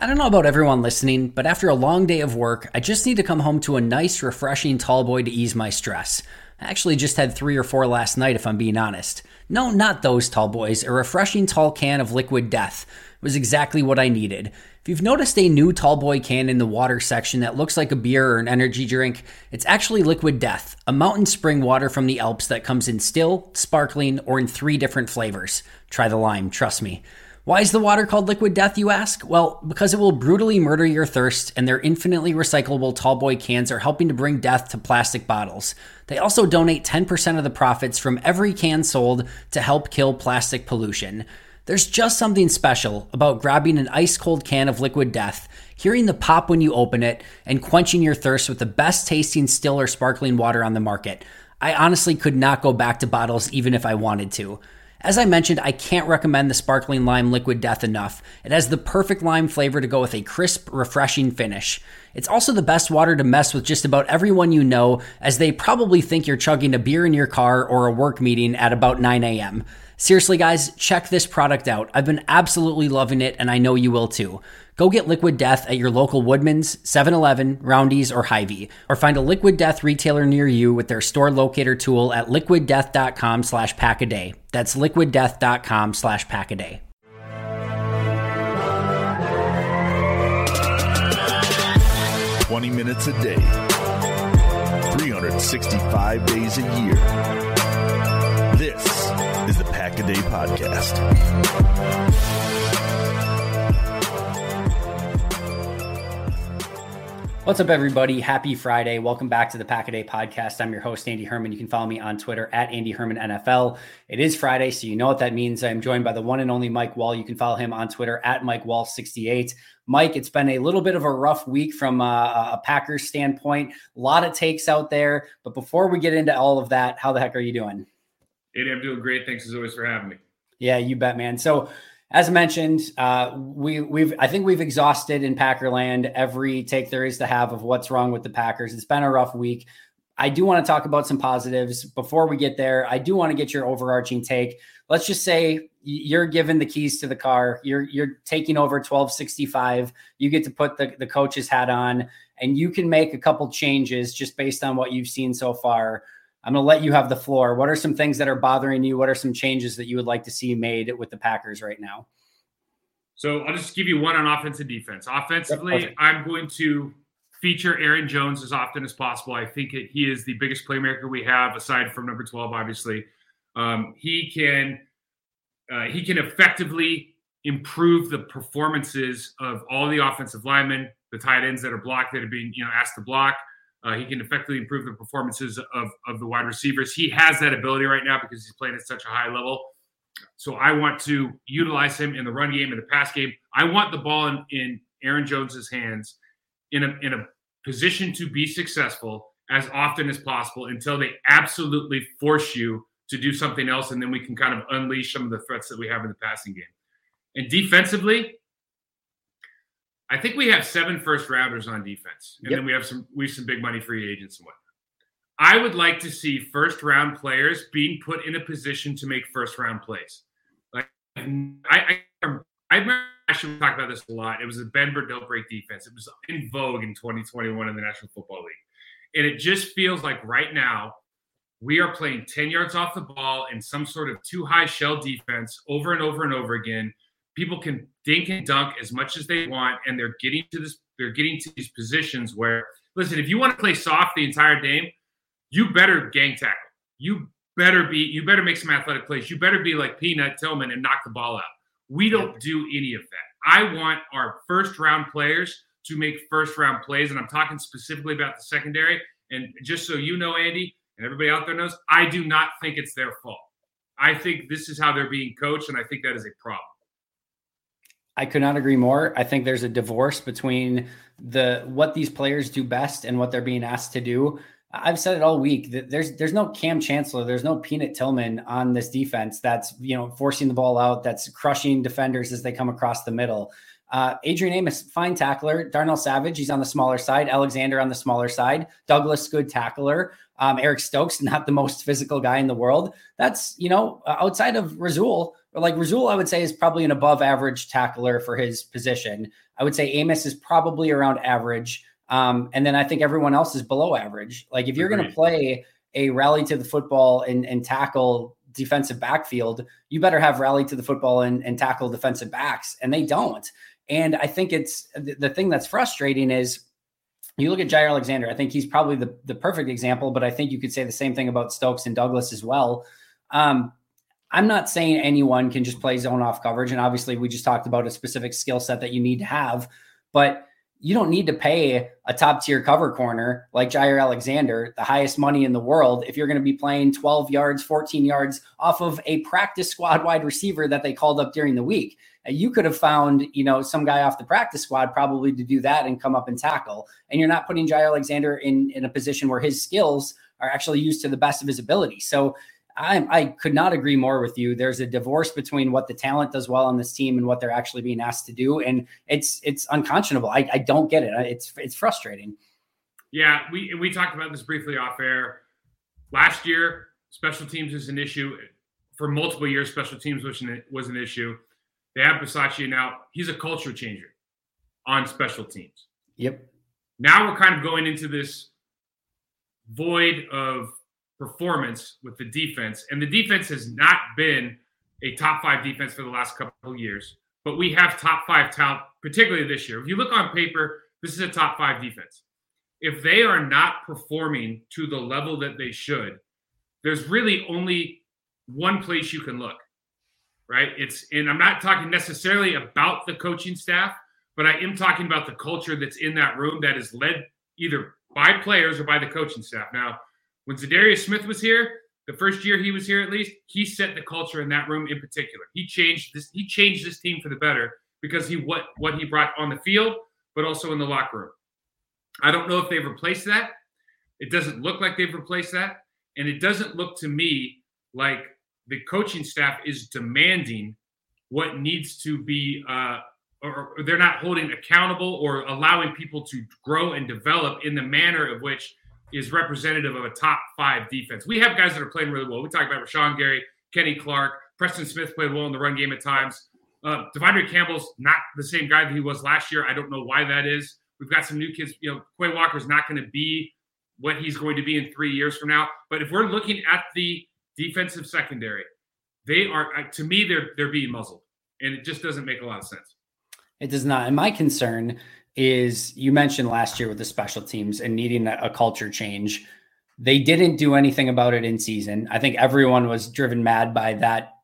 I don't know about everyone listening, but after a long day of work, I just need to come home to a nice, refreshing tall boy to ease my stress. I actually just had three or four last night, if I'm being honest. No, not those tall boys. A refreshing tall can of liquid death was exactly what I needed. If you've noticed a new tall boy can in the water section that looks like a beer or an energy drink, it's actually liquid death, a mountain spring water from the Alps that comes in still, sparkling, or in three different flavors. Try the lime, trust me. Why is the water called liquid death, you ask? Well, because it will brutally murder your thirst, and their infinitely recyclable tallboy cans are helping to bring death to plastic bottles. They also donate 10% of the profits from every can sold to help kill plastic pollution. There's just something special about grabbing an ice cold can of liquid death, hearing the pop when you open it, and quenching your thirst with the best tasting still or sparkling water on the market. I honestly could not go back to bottles even if I wanted to. As I mentioned, I can't recommend the sparkling lime liquid death enough. It has the perfect lime flavor to go with a crisp, refreshing finish. It's also the best water to mess with just about everyone you know, as they probably think you're chugging a beer in your car or a work meeting at about 9 a.m. Seriously, guys, check this product out. I've been absolutely loving it, and I know you will too. Go get Liquid Death at your local Woodman's, 7 Eleven, Roundy's, or Hy-Vee, or find a Liquid Death retailer near you with their store locator tool at liquiddeath.com slash pack a day. That's liquiddeath.com slash pack minutes a day, 365 days a year. This is the Pack a Day Podcast. What's up, everybody? Happy Friday. Welcome back to the Pack a Day podcast. I'm your host, Andy Herman. You can follow me on Twitter at Andy Herman NFL. It is Friday, so you know what that means. I'm joined by the one and only Mike Wahle. You can follow him on Twitter at Mike Wahle68. Mike, it's been a little bit of a rough week from a, a Packers standpoint. A lot of takes out there. But before we get into all of that, how the heck are you doing? Andy, I'm doing great. Thanks as always for having me. Yeah, you bet, man. So as mentioned, uh, we we've I think we've exhausted in Packerland every take there is to have of what's wrong with the Packers. It's been a rough week. I do want to talk about some positives before we get there. I do want to get your overarching take. Let's just say you're given the keys to the car. You're you're taking over 1265. You get to put the, the coach's hat on and you can make a couple changes just based on what you've seen so far. I'm going to let you have the floor. What are some things that are bothering you? What are some changes that you would like to see made with the Packers right now? So I'll just give you one on offense and defense. Offensively, yep, I'm going to feature Aaron Jones as often as possible. I think he is the biggest playmaker we have, aside from number 12, obviously. Um, he can uh, he can effectively improve the performances of all the offensive linemen, the tight ends that are blocked that are being you know asked to block. Uh, he can effectively improve the performances of, of the wide receivers. He has that ability right now because he's playing at such a high level. So I want to utilize him in the run game and the pass game. I want the ball in, in Aaron Jones's hands in a in a position to be successful as often as possible until they absolutely force you to do something else, and then we can kind of unleash some of the threats that we have in the passing game. And defensively, I think we have seven first rounders on defense, and yep. then we have some we have some big money free agents and whatnot. I would like to see first round players being put in a position to make first round plays. Like I, I, I remember I should talk about this a lot. It was a bend but don't break defense. It was in vogue in 2021 in the National Football League, and it just feels like right now we are playing 10 yards off the ball in some sort of two high shell defense over and over and over again. People can dink and dunk as much as they want, and they're getting to this. They're getting to these positions where, listen, if you want to play soft the entire game, you better gang tackle. You better be. You better make some athletic plays. You better be like Peanut Tillman and knock the ball out. We don't do any of that. I want our first round players to make first round plays, and I'm talking specifically about the secondary. And just so you know, Andy, and everybody out there knows, I do not think it's their fault. I think this is how they're being coached, and I think that is a problem. I could not agree more. I think there's a divorce between the what these players do best and what they're being asked to do. I've said it all week that there's there's no Kam Chancellor, there's no Peanut Tillman on this defense that's you know forcing the ball out, that's crushing defenders as they come across the middle. Uh, Adrian Amos, fine tackler. Darnell Savage, he's on the smaller side. Alexander on the smaller side. Douglas, good tackler. Um, Eric Stokes, not the most physical guy in the world. That's, you know, uh, outside of Rasul, like Rasul, I would say is probably an above average tackler for his position. I would say Amos is probably around average. Um, and then I think everyone else is below average. Like if you're going to play a rally to the football and, and tackle defensive backfield, you better have rally to the football and, and tackle defensive backs. And they don't. And I think it's the, thing that's frustrating is you look at Jaire Alexander, I think he's probably the, the perfect example, but I think you could say the same thing about Stokes and Douglas as well. Um, I'm not saying anyone can just play zone off coverage. And obviously, we just talked about a specific skill set that you need to have, but you don't need to pay a top tier cover corner like Jaire Alexander, the highest money in the world, if you're going to be playing 12 yards, 14 yards off of a practice squad wide receiver that they called up during the week. You could have found, you know, some guy off the practice squad probably to do that and come up and tackle. And you're not putting Jaire Alexander in, in a position where his skills are actually used to the best of his ability. So I, I could not agree more with you. There's a divorce between what the talent does well on this team and what they're actually being asked to do, and it's it's unconscionable. I, I don't get it. It's it's frustrating. Yeah, we we talked about this briefly off air. Last year, special teams was an issue for multiple years. Special teams was an, was an issue. They have Bisaccia now. He's a culture changer on special teams. Yep. Now we're kind of going into this void of performance with the defense. And the defense has not been a top five defense for the last couple of years, but we have top five talent, particularly this year. If you look on paper, this is a top five defense. If they are not performing to the level that they should, there's really only one place you can look, right? It's, and I'm not talking necessarily about the coaching staff, but I am talking about the culture that's in that room that is led either by players or by the coaching staff. Now, when Za'Darius Smith was here, the first year he was here at least, he set the culture in that room in particular. He changed this, he changed this team for the better because he what what he brought on the field, but also in the locker room. I don't know if they've replaced that. It doesn't look like they've replaced that. And it doesn't look to me like the coaching staff is demanding what needs to be uh, or, they're not holding accountable or allowing people to grow and develop in the manner of which is representative of a top five defense. We have guys that are playing really well. We talked about Rashan Gary, Kenny Clark, Preston Smith played well in the run game at times. Uh, De'Vondre Campbell's not the same guy that he was last year. I don't know why that is. We've got some new kids. You know, Quay Walker's not going to be what he's going to be in three years from now. But if we're looking at the defensive secondary, they are to me they're they're being muzzled, and it just doesn't make a lot of sense. It does not. And my concern is you mentioned last year with the special teams and needing a, culture change. They didn't do anything about it in season. I think everyone was driven mad by that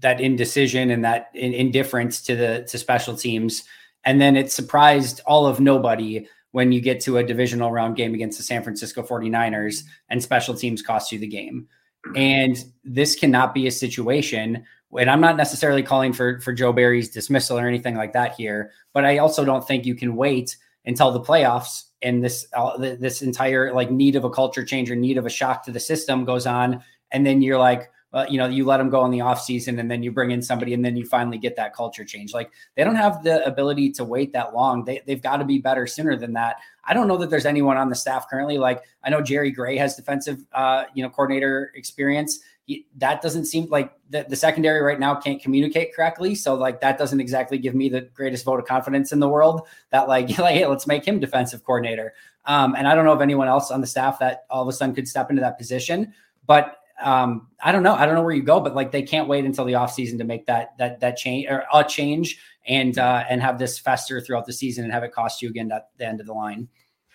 that indecision and that in, indifference to the to special teams. And then it surprised all of nobody when you get to a divisional round game against the San Francisco 49ers and special teams cost you the game. And this cannot be a situation. And I'm not necessarily calling for for Joe Barry's dismissal or anything like that here, but I also don't think you can wait until the playoffs and this uh, this entire like need of a culture change or need of a shock to the system goes on, and then you're like, uh, you know, you let them go in the offseason and then you bring in somebody and then you finally get that culture change. Like they don't have the ability to wait that long. They, they've got to be better sooner than that. I don't know that there's anyone on the staff currently. Like I know Jerry Gray has defensive, uh, you know, coordinator experience. He, that doesn't seem like the, the secondary right now can't communicate correctly. So like that doesn't exactly give me the greatest vote of confidence in the world that like, like hey, let's make him defensive coordinator. Um, and I don't know of anyone else on the staff that all of a sudden could step into that position. But um, I don't know. I don't know where you go, but like they can't wait until the offseason to make that that that change or a change and uh, and have this fester throughout the season and have it cost you again at the end of the line.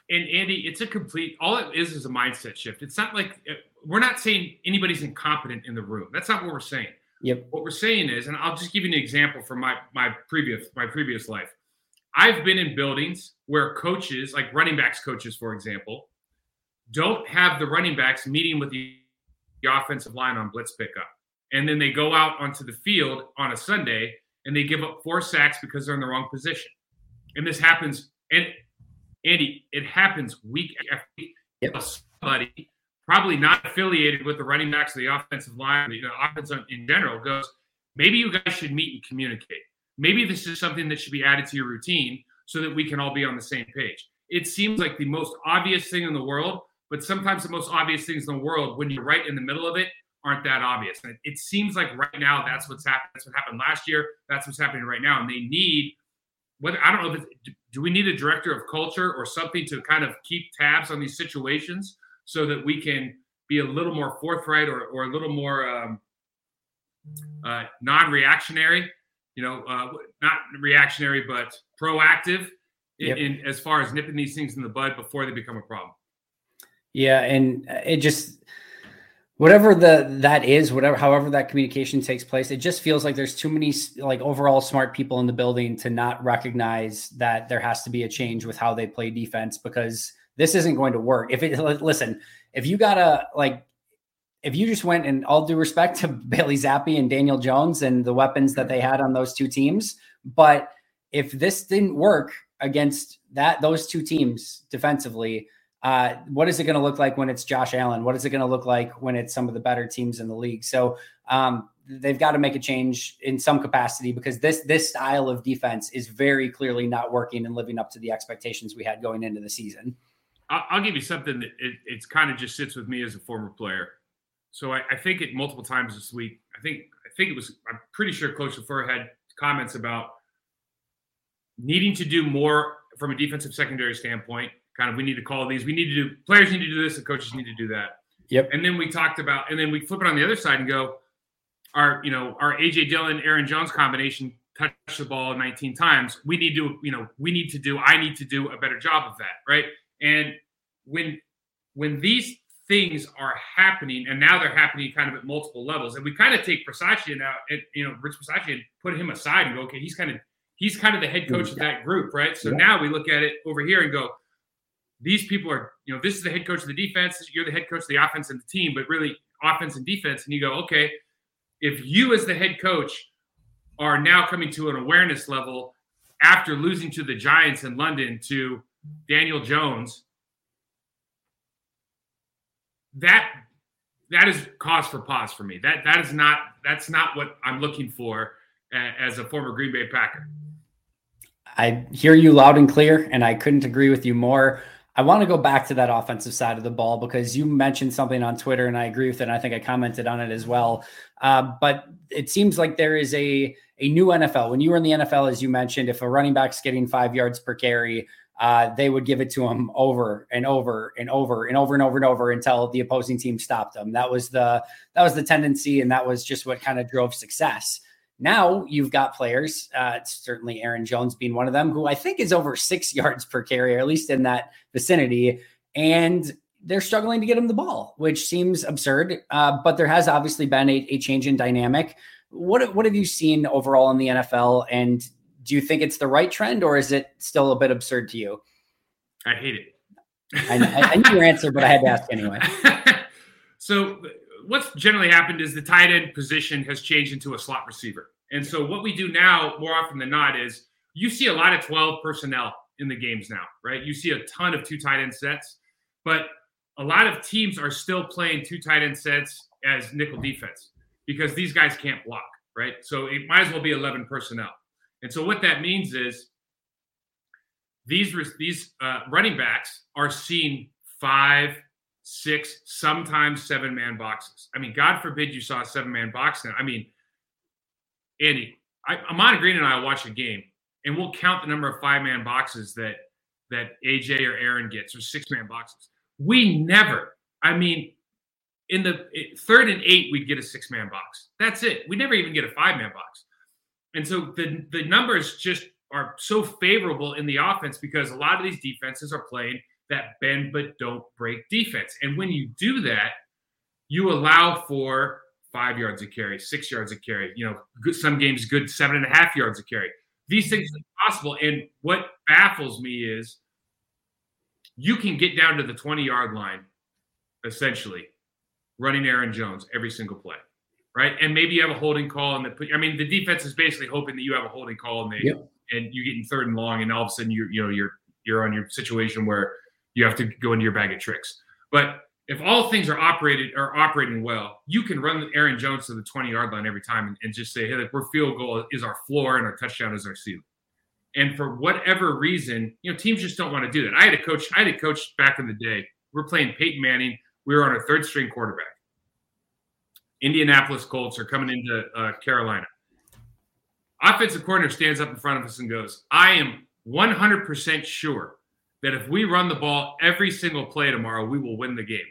And Andy, it's a complete. All it is is a mindset shift. It's not like uh, we're not saying anybody's incompetent in the room. That's not what we're saying. Yep. What we're saying is, and I'll just give you an example from my my previous my previous life. I've been in buildings where coaches, like running backs coaches, for example, don't have the running backs meeting with the the offensive line on blitz pickup. And then they go out onto the field on a Sunday and they give up four sacks because they're in the wrong position. And this happens, and Andy, it happens week after week. Yep. Somebody probably not affiliated with the running backs or the offensive line, the offense in general, goes, maybe you guys should meet and communicate. Maybe this is something that should be added to your routine so that we can all be on the same page. It seems like the most obvious thing in the world, but sometimes the most obvious things in the world, when you're right in the middle of it, aren't that obvious. And it seems like right now that's what's happening. That's what happened last year. That's what's happening right now. And they need whether I don't know if it's, do we need a director of culture or something to kind of keep tabs on these situations so that we can be a little more forthright or, or a little more um, uh, non-reactionary, you know, uh, not reactionary, but proactive in, yep. in as far as nipping these things in the bud before they become a problem. Yeah, and uh, it just whatever the that is, whatever however that communication takes place, it just feels like there's too many like overall smart people in the building to not recognize that there has to be a change with how they play defense because this isn't going to work. If it listen, if you gotta like if you just went and all due respect to Bailey Zappe and Daniel Jones and the weapons that they had on those two teams, but if this didn't work against that those two teams defensively, uh, what is it going to look like when it's Josh Allen? What is it going to look like when it's some of the better teams in the league? So um, they've got to make a change in some capacity because this this style of defense is very clearly not working and living up to the expectations we had going into the season. I'll, give you something that it, it's kind of just sits with me as a former player. So I, I, think it multiple times this week. I think I think it was. I'm pretty sure Coach LaFleur had comments about needing to do more from a defensive secondary standpoint kind of we need to call these. We need to do players need to do this, and coaches need to do that. Yep. And then we talked about, and then we flip it on the other side and go, our you know our AJ Dillon Aaron Jones combination touched the ball 19 times. We need to you know we need to do I need to do a better job of that, right? And when when these things are happening, and now they're happening kind of at multiple levels, and we kind of take Bisaccia now, uh, and you know, Rich Bisaccia, and put him aside and go, okay, he's kind of he's kind of the head coach of that group, right? So yeah. now we look at it over here and go, these people are, you know, this is the head coach of the defense. You're the head coach of the offense and the team, but really offense and defense. And you go, okay, if you as the head coach are now coming to an awareness level after losing to the Giants in London to Daniel Jones, that that is cause for pause for me. That that is not that's not what I'm looking for as a former Green Bay Packer. I hear you loud and clear, and I couldn't agree with you more. I want to go back to that offensive side of the ball because you mentioned something on Twitter, and I agree with it. And I think I commented on it as well. Uh, but it seems like there is a a new NFL. When you were in the NFL, as you mentioned, if a running back's getting five yards per carry, uh, they would give it to him over and over and over and over and over and over until the opposing team stopped them. That was the that was the tendency, and that was just what kind of drove success. Now you've got players, uh, certainly Aaron Jones being one of them, who I think is over six yards per carry, or at least in that vicinity. And they're struggling to get him the ball, which seems absurd. Uh, but there has obviously been a, a, change in dynamic. What what have you seen overall in the NFL, and do you think it's the right trend, or is it still a bit absurd to you? I hate it. I, I knew your answer, but I had to ask anyway. so, what's generally happened is the tight end position has changed into a slot receiver, and so what we do now, more often than not, is you see a lot of twelve personnel in the games now, right? You see a ton of two tight end sets, but a lot of teams are still playing two tight end sets as nickel defense because these guys can't block, right? So it might as well be 11 personnel. And so what that means is these these uh, running backs are seeing five, six, sometimes seven man boxes. I mean, God forbid you saw a seven man box now. I mean, Andy, I, Ahman Green and I watch a game, and we'll count the number of five man boxes that that AJ or Aaron gets, or six man boxes. We never, I mean, in the third and eight, we'd get a six man box. That's it. We never even get a five man box. And so the, the numbers just are so favorable in the offense because a lot of these defenses are playing that bend but don't break defense. And when you do that, you allow for five yards of carry, six yards of carry, you know, good, some games good seven and a half yards of carry. These things are possible. And what baffles me is you can get down to the 20 yard line, essentially, running Aaron Jones every single play, right? And maybe you have a holding call, and the I mean, the defense is basically hoping that you have a holding call, and they yep. and you get in third and long, and all of a sudden you you know you're you're on your situation where you have to go into your bag of tricks. But if all things are operated are operating well, you can run Aaron Jones to the 20 yard line every time and, and just say, hey, like, we're field goal is our floor and our touchdown is our ceiling. And for whatever reason, you know, teams just don't want to do that. I had a coach, I had a coach back in the day. We're playing Peyton Manning. We were on a third string quarterback. Indianapolis Colts are coming into uh, Carolina. Offensive coordinator stands up in front of us and goes, I am 100% sure that if we run the ball every single play tomorrow, we will win the game.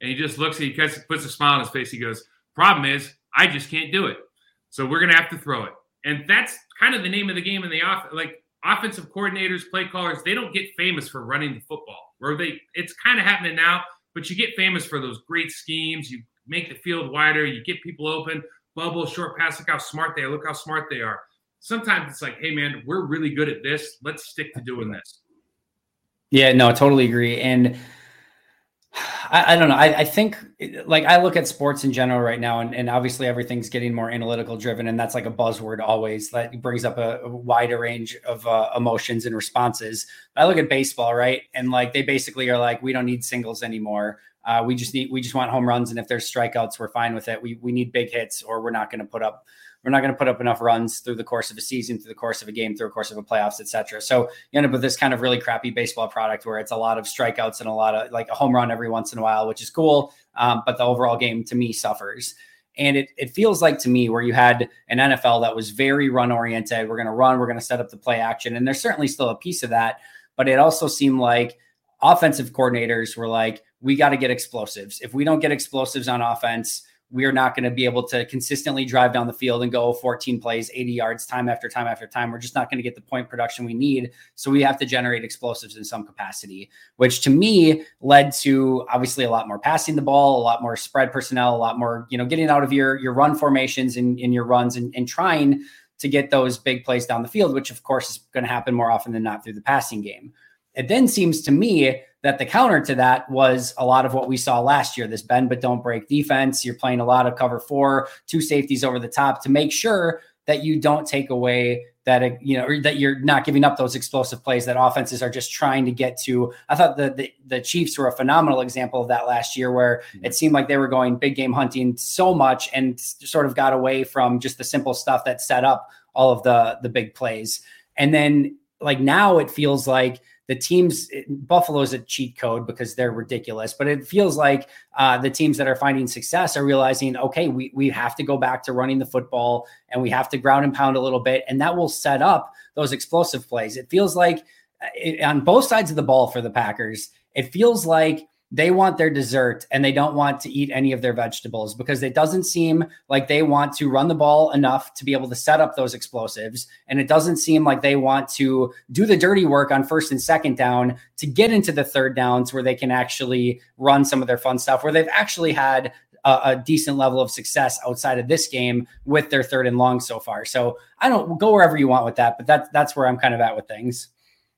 And he just looks, he puts a smile on his face. He goes, Problem is, I just can't do it. So we're going to have to throw it. And that's kind of the name of the game in the off like offensive coordinators, play callers, they don't get famous for running the football. Where they it's kind of happening now, but you get famous for those great schemes. You make the field wider, you get people open, bubble, short pass, look how smart they are, look how smart they are. Sometimes it's like, hey man, we're really good at this. Let's stick to doing this. Yeah, no, I totally agree. And I, I, don't know. I, I, think like I look at sports in general right now, and, and obviously everything's getting more analytical driven, and that's like a buzzword always that brings up a, a wider range of uh, emotions and responses. I look at baseball, right, and like they basically are like, we don't need singles anymore. Uh, we just need we just want home runs, and if there's strikeouts, we're fine with it. We we need big hits, or we're not going to put up we're not going to put up enough runs through the course of a season, through the course of a game, through the course of a playoffs, etc. So you end up with this kind of really crappy baseball product where it's a lot of strikeouts and a lot of like a home run every once in a while, which is cool. Um, but the overall game to me suffers. And it, it feels like to me where you had an NFL that was very run oriented. We're going to run, we're going to set up the play action. And there's certainly still a piece of that. But it also seemed like offensive coordinators were like, we got to get explosives. If we don't get explosives on offense, we're not going to be able to consistently drive down the field and go 14 plays, 80 yards, time after time after time. We're just not going to get the point production we need. So we have to generate explosives in some capacity, which to me led to obviously a lot more passing the ball, a lot more spread personnel, a lot more, you know, getting out of your your run formations in, in your runs and, and trying to get those big plays down the field, which of course is going to happen more often than not through the passing game. It then seems to me that the counter to that was a lot of what we saw last year this bend but don't break defense. You're playing a lot of cover four, two safeties over the top to make sure that you don't take away that you know that you're not giving up those explosive plays that offenses are just trying to get to. I thought the the, the Chiefs were a phenomenal example of that last year, where mm-hmm. it seemed like they were going big game hunting so much and sort of got away from just the simple stuff that set up all of the the big plays. And then like now it feels like the teams Buffalo's a cheat code because they're ridiculous, but it feels like uh, the teams that are finding success are realizing, okay, we we have to go back to running the football and we have to ground and pound a little bit, and that will set up those explosive plays. It feels like uh, it, on both sides of the ball for the Packers, it feels like they want their dessert and they don't want to eat any of their vegetables because it doesn't seem like they want to run the ball enough to be able to set up those explosives. And it doesn't seem like they want to do the dirty work on first and second down to get into the third downs where they can actually run some of their fun stuff, where they've actually had a, a, decent level of success outside of this game with their third and long so far. So I don't go wherever you want with that, but that's that's where I'm kind of at with things.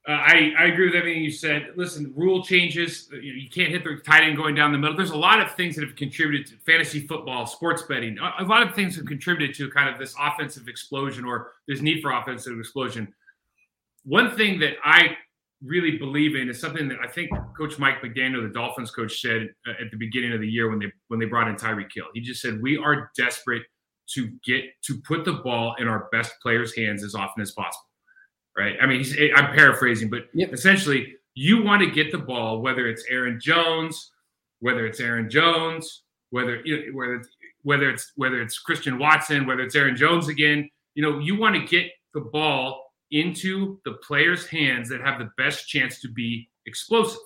Uh, I, I agree with everything you said. Listen, rule changes. You, know, you can't hit the tight end going down the middle. There's a lot of things that have contributed to fantasy football, sports betting. A, a lot of things have contributed to kind of this offensive explosion or this need for offensive explosion. One thing that I really believe in is something that I think Coach Mike McDaniel, the Dolphins coach, said uh, at the beginning of the year when they when they brought in Tyreek Hill. He just said, "We are desperate to get to put the ball in our best players' hands as often as possible." Right? I mean, I'm paraphrasing, but yep. essentially, you want to get the ball, whether it's Aaron Jones, whether it's Aaron Jones, whether you know, whether it's, whether it's whether it's Christian Watson, whether it's Aaron Jones again. You know, you want to get the ball into the players' hands that have the best chance to be explosive.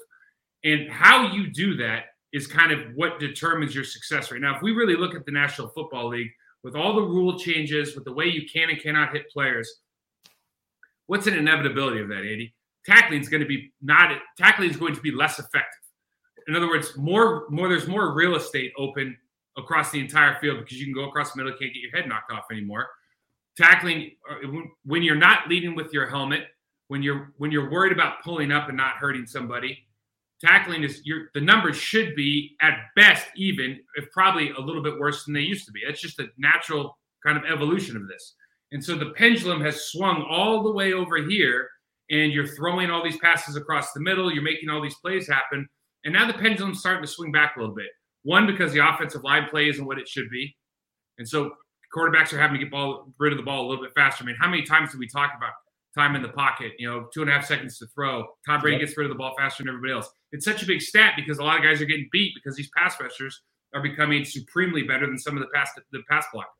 And how you do that is kind of what determines your success right now. If we really look at the National Football League with all the rule changes, with the way you can and cannot hit players, what's an inevitability of that, Andy? Tackling is going to be not tackling is going to be less effective. In other words, more more there's more real estate open across the entire field because you can go across the middle, can't get your head knocked off anymore. Tackling uh, when you're not leading with your helmet, when you're when you're worried about pulling up and not hurting somebody, tackling is your the numbers should be at best even, if probably a little bit worse than they used to be. That's just a natural kind of evolution of this. And so the pendulum has swung all the way over here, and you're throwing all these passes across the middle. You're making all these plays happen. And now the pendulum's starting to swing back a little bit. One, because the offensive line play isn't what it should be. And so quarterbacks are having to get ball rid of the ball a little bit faster. I mean, how many times do we talk about time in the pocket? You know, two and a half seconds to throw. Tom Brady yep. gets rid of the ball faster than everybody else. It's such a big stat because a lot of guys are getting beat because these pass rushers are becoming supremely better than some of the pass the pass blockers.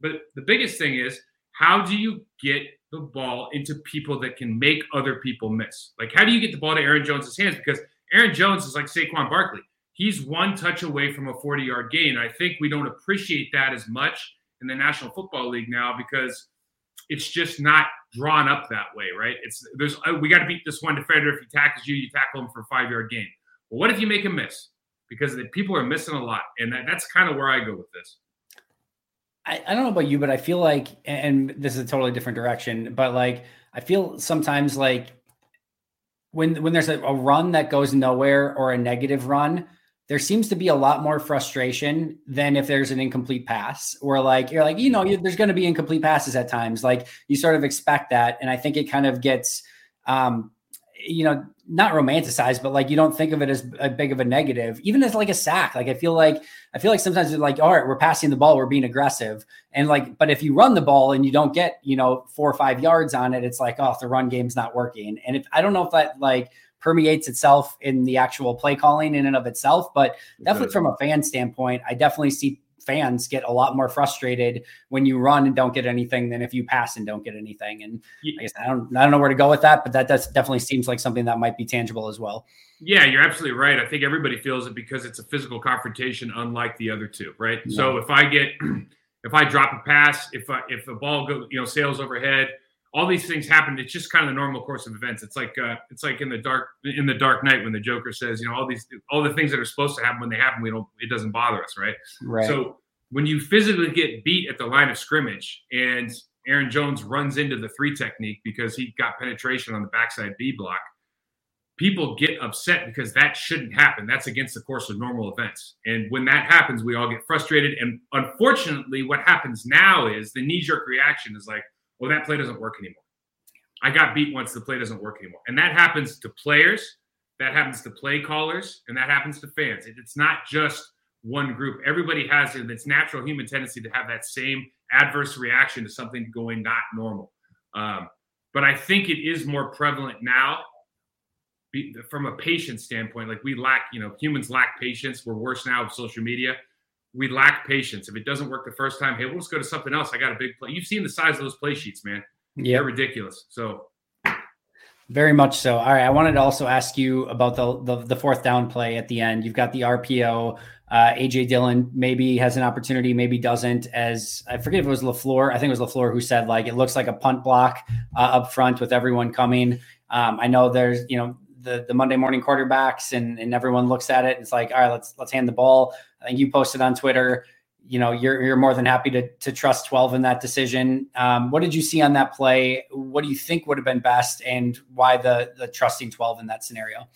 But the biggest thing is how do you get the ball into people that can make other people miss? Like, how do you get the ball to Aaron Jones's hands? Because Aaron Jones is like Saquon Barkley. He's one touch away from a 40 yard gain. I think we don't appreciate that as much in the National Football League now because it's just not drawn up that way, right? It's there's uh, we got to beat this one defender. If he tackles you, you tackle him for a five yard gain. But what if you make him miss? Because the people are missing a lot, and that, that's kind of where I go with this. I, I don't know about you, but I feel like, and this is a totally different direction, but like I feel sometimes like when when there's a, a run that goes nowhere or a negative run, there seems to be a lot more frustration than if there's an incomplete pass or like you're like you know you, there's going to be incomplete passes at times. Like you sort of expect that and i think it kind of gets um you know not romanticized, but like you don't think of it as a big of a negative, even as like a sack. Like I feel like I feel like sometimes it's like, all right, we're passing the ball, we're being aggressive, and like, but if you run the ball and you don't get you know four or five yards on it, it's like, oh, the run game's not working. And if I don't know if that like permeates itself in the actual play calling in and of itself, but definitely from a fan standpoint, I definitely see fans get a lot more frustrated when you run and don't get anything than if you pass and don't get anything. And I guess I don't I don't know where to go with that, but that does definitely seems like something that might be tangible as well. Yeah, you're absolutely right. I think everybody feels it because it's a physical confrontation, unlike the other two, right? Yeah. So if I get if I drop a pass, if I, if the ball go you know sails overhead, all these things happen. It's just kind of the normal course of events. It's like uh, it's like in the dark in the Dark Knight when the Joker says, you know, all these all the things that are supposed to happen when they happen, we don't it doesn't bother us, right? Right. So when you physically get beat at the line of scrimmage and Aaron Jones runs into the three technique because he got penetration on the backside B block, people get upset because that shouldn't happen. That's against the course of normal events. And when that happens, we all get frustrated. And unfortunately, what happens now is the knee jerk reaction is like, well, that play doesn't work anymore. I got beat once the play doesn't work anymore. And that happens to players, that happens to play callers, and that happens to fans. It's not just one group. Everybody has it. It's natural human tendency to have that same adverse reaction to something going not normal. Um, but I think it is more prevalent now from a patient standpoint. Like we lack, you know, humans lack patience. We're worse now with social media. We lack patience. If it doesn't work the first time, hey, we'll just go to something else. I got a big play. You've seen the size of those play sheets, man. Yeah, They're ridiculous. So Very much so. All right. I wanted to also ask you about the, the, the fourth down play at the end. You've got the RPO. Uh, AJ Dillon maybe has an opportunity, maybe doesn't. As I forget if it was LaFleur. I think it was LaFleur who said like it looks like a punt block uh, up front with everyone coming. Um, I know there's you know the the Monday morning quarterbacks and and everyone looks at it. it's like all right, let's let's hand the ball. I think you posted on Twitter you know you're you're more than happy to to trust 12 in that decision. Um, what did you see on that play? What do you think would have been best, and why the the trusting 12 in that scenario?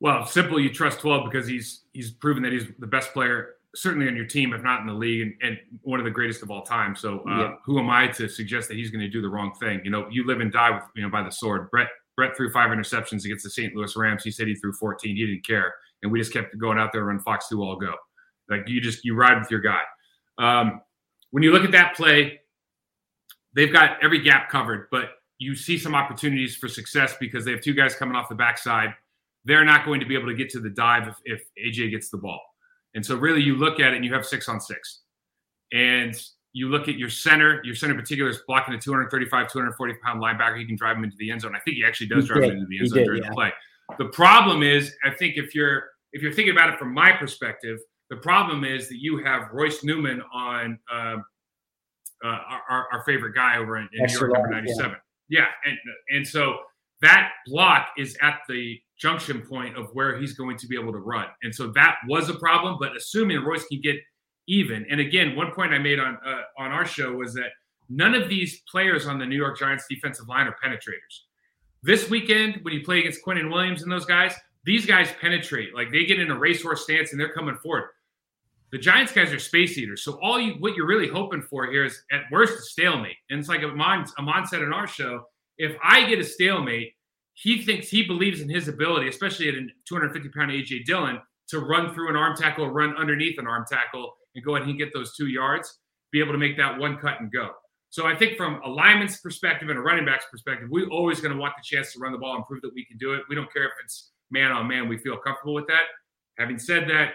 Well, simple. You trust 12 because he's he's proven that he's the best player, certainly on your team, if not in the league, and, and one of the greatest of all time. So, uh, yeah. who am I to suggest that he's going to do the wrong thing? You know, you live and die with you know by the sword. Brett Brett threw five interceptions against the St. Louis Rams. He said he threw 14. He didn't care, and we just kept going out there and run Fox 2 all go. Like you just you ride with your guy. Um, when you look at that play, they've got every gap covered, but you see some opportunities for success because they have two guys coming off the backside. They're not going to be able to get to the dive if, if AJ gets the ball. And so really you look at it and you have six on six. And you look at your center, your center in particular is blocking a 235, 240 pound linebacker. He can drive him into the end zone. I think he actually does he drive did. him into the end zone did, during yeah. the play. The problem is, I think if you're if you're thinking about it from my perspective, the problem is that you have Royce Newman on uh, uh, our, our, favorite guy over in, in New York, number 97. Yeah. yeah. And, and so that block is at the junction point of where he's going to be able to run. And so that was a problem. But assuming Royce can get even, and again, one point I made on uh, on our show was that none of these players on the New York Giants defensive line are penetrators. This weekend, when you play against Quinnen Williams and those guys, these guys penetrate. Like they get in a racehorse stance and they're coming forward. The Giants guys are space eaters. So all you what you're really hoping for here is at worst a stalemate. And it's like Ahman, Ahman said in our show, if I get a stalemate, he thinks he believes in his ability, especially at a 250 pound AJ Dillon, to run through an arm tackle, run underneath an arm tackle, and go ahead and get those two yards, be able to make that one cut and go. So I think from a lineman's perspective and a running back's perspective, we're always going to want the chance to run the ball and prove that we can do it. We don't care if it's man on man. We feel comfortable with that. Having said that,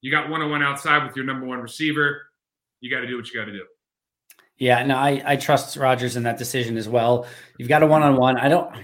you got one on one outside with your number one receiver. You got to do what you got to do. Yeah, no, I, I trust Rodgers in that decision as well. You've got a one on one. I don't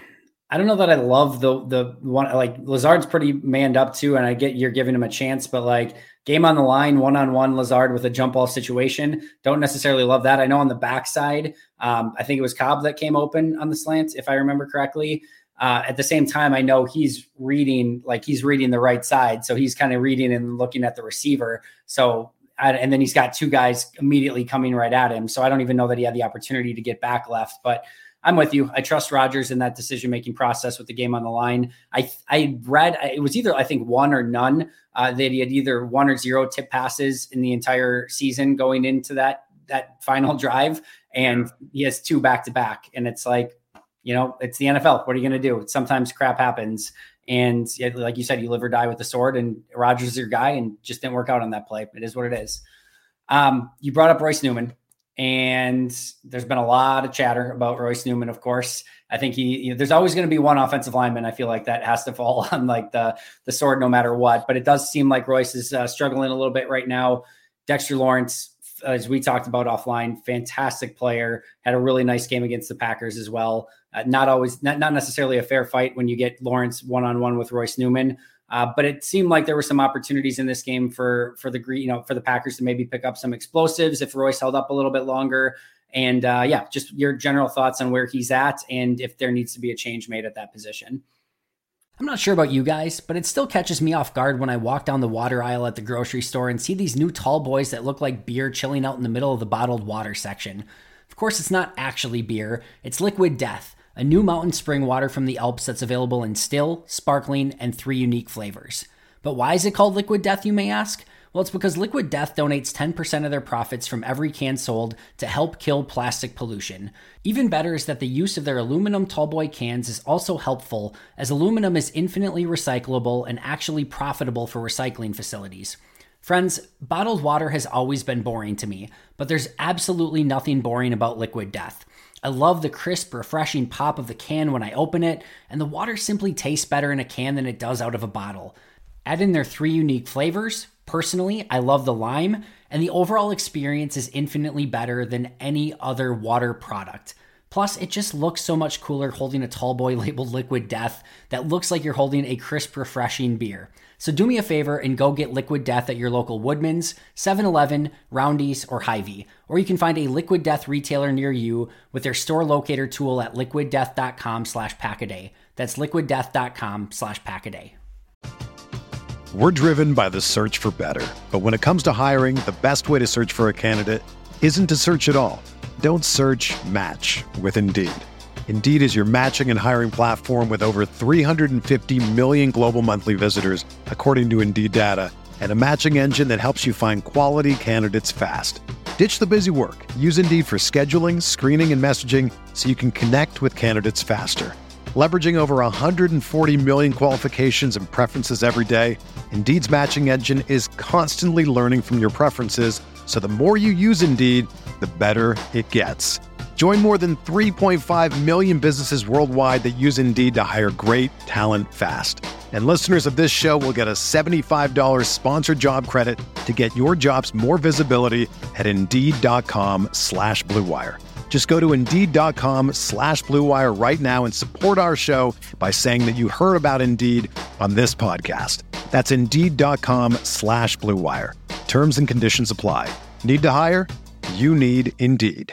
I don't know that I love the the one like Lazard's pretty manned up too, and I get you're giving him a chance, but like game on the line, one on one, Lazard with a jump ball situation. Don't necessarily love that. I know on the backside, um, I think it was Cobb that came open on the slant, if I remember correctly. Uh, at the same time, I know he's reading like he's reading the right side, so he's kind of reading and looking at the receiver. So, and then he's got two guys immediately coming right at him. So I don't even know that he had the opportunity to get back left. But I'm with you. I trust Rodgers in that decision making process with the game on the line. I I read it was either I think one or none. Uh, that he had either one or zero tip passes in the entire season going into that that final drive, and he has two back to back. And it's like you know, it's the NFL. What are you going to do? Sometimes crap happens. And like you said, you live or die with the sword, and Rodgers is your guy, and just didn't work out on that play. It is what it is. Um, you brought up Royce Newman, and there's been a lot of chatter about Royce Newman. Of course, I think he. You know, there's always going to be one offensive lineman. I feel like that has to fall on like the the sword, no matter what. But it does seem like Royce is uh, struggling a little bit right now. Dexter Lawrence as we talked about offline, fantastic player. Had a really nice game against the Packers as well. Uh, not always, not, not necessarily a fair fight when you get Lawrence one on one with Royce Newman. Uh, but it seemed like there were some opportunities in this game for for the you know for the Packers to maybe pick up some explosives if Royce held up a little bit longer. And uh, yeah, just your general thoughts on where he's at and if there needs to be a change made at that position. I'm not sure about you guys, but it still catches me off guard when I walk down the water aisle at the grocery store and see these new tall boys that look like beer chilling out in the middle of the bottled water section. Of course, it's not actually beer, it's liquid death, a new mountain spring water from the Alps that's available in still, sparkling, and three unique flavors. But why is it called liquid death, you may ask? Well, it's because Liquid Death donates 10% of their profits from every can sold to help kill plastic pollution. Even better is that the use of their aluminum tallboy cans is also helpful, as aluminum is infinitely recyclable and actually profitable for recycling facilities. Friends, bottled water has always been boring to me, but there's absolutely nothing boring about Liquid Death. I love the crisp, refreshing pop of the can when I open it, and the water simply tastes better in a can than it does out of a bottle. Add in their three unique flavors Personally, I love the lime, and the overall experience is infinitely better than any other water product. Plus, it just looks so much cooler holding a tall boy labeled Liquid Death that looks like you're holding a crisp, refreshing beer. So do me a favor and go get Liquid Death at your local Woodman's, 7-Eleven, Roundy's, or Hy-Vee. Or you can find a Liquid Death retailer near you with their store locator tool at liquiddeath.com slash packaday. That's liquiddeath.com slash packaday. We're driven by the search for better. But when it comes to hiring, the best way to search for a candidate isn't to search at all. Don't search match with Indeed. Indeed is your matching and hiring platform with over 350 million global monthly visitors, according to Indeed data, and a matching engine that helps you find quality candidates fast. Ditch the busy work. Use Indeed for scheduling, screening, and messaging so you can connect with candidates faster. Leveraging over 140 million qualifications and preferences every day, Indeed's matching engine is constantly learning from your preferences, so the more you use Indeed, the better it gets. Join more than 3.5 million businesses worldwide that use Indeed to hire great talent fast. And listeners of this show will get a $75 sponsored job credit to get your jobs more visibility at Indeed.com slash BlueWire. Just go to Indeed.com slash BlueWire right now and support our show by saying that you heard about Indeed on this podcast. That's Indeed.com slash BlueWire. Terms and conditions apply. Need to hire? You need Indeed.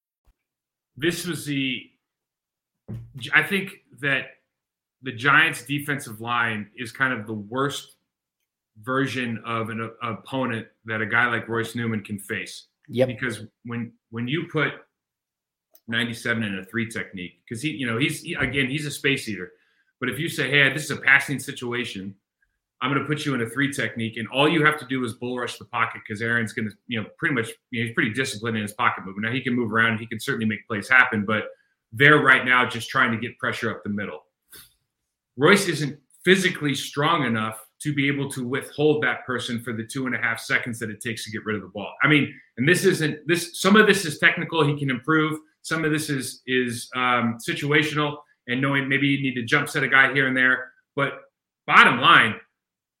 this was the I think that the Giants defensive line is kind of the worst version of an a, opponent that a guy like Royce Newman can face. Yep. Because when when you put 97 in a three technique, because he, you know, he's he, again he's a space eater. But if you say, hey, this is a passing situation, I'm going to put you in a three technique, and all you have to do is bull rush the pocket because Aaron's going to, you know, pretty much, you know, he's pretty disciplined in his pocket movement. Now he can move around, he can certainly make plays happen, but they're right now just trying to get pressure up the middle. Royce isn't physically strong enough to be able to withhold that person for the two and a half seconds that it takes to get rid of the ball. I mean, and this isn't this. Some of this is technical; he can improve. Some of this is is um, situational and knowing maybe you need to jump set a guy here and there. But bottom line,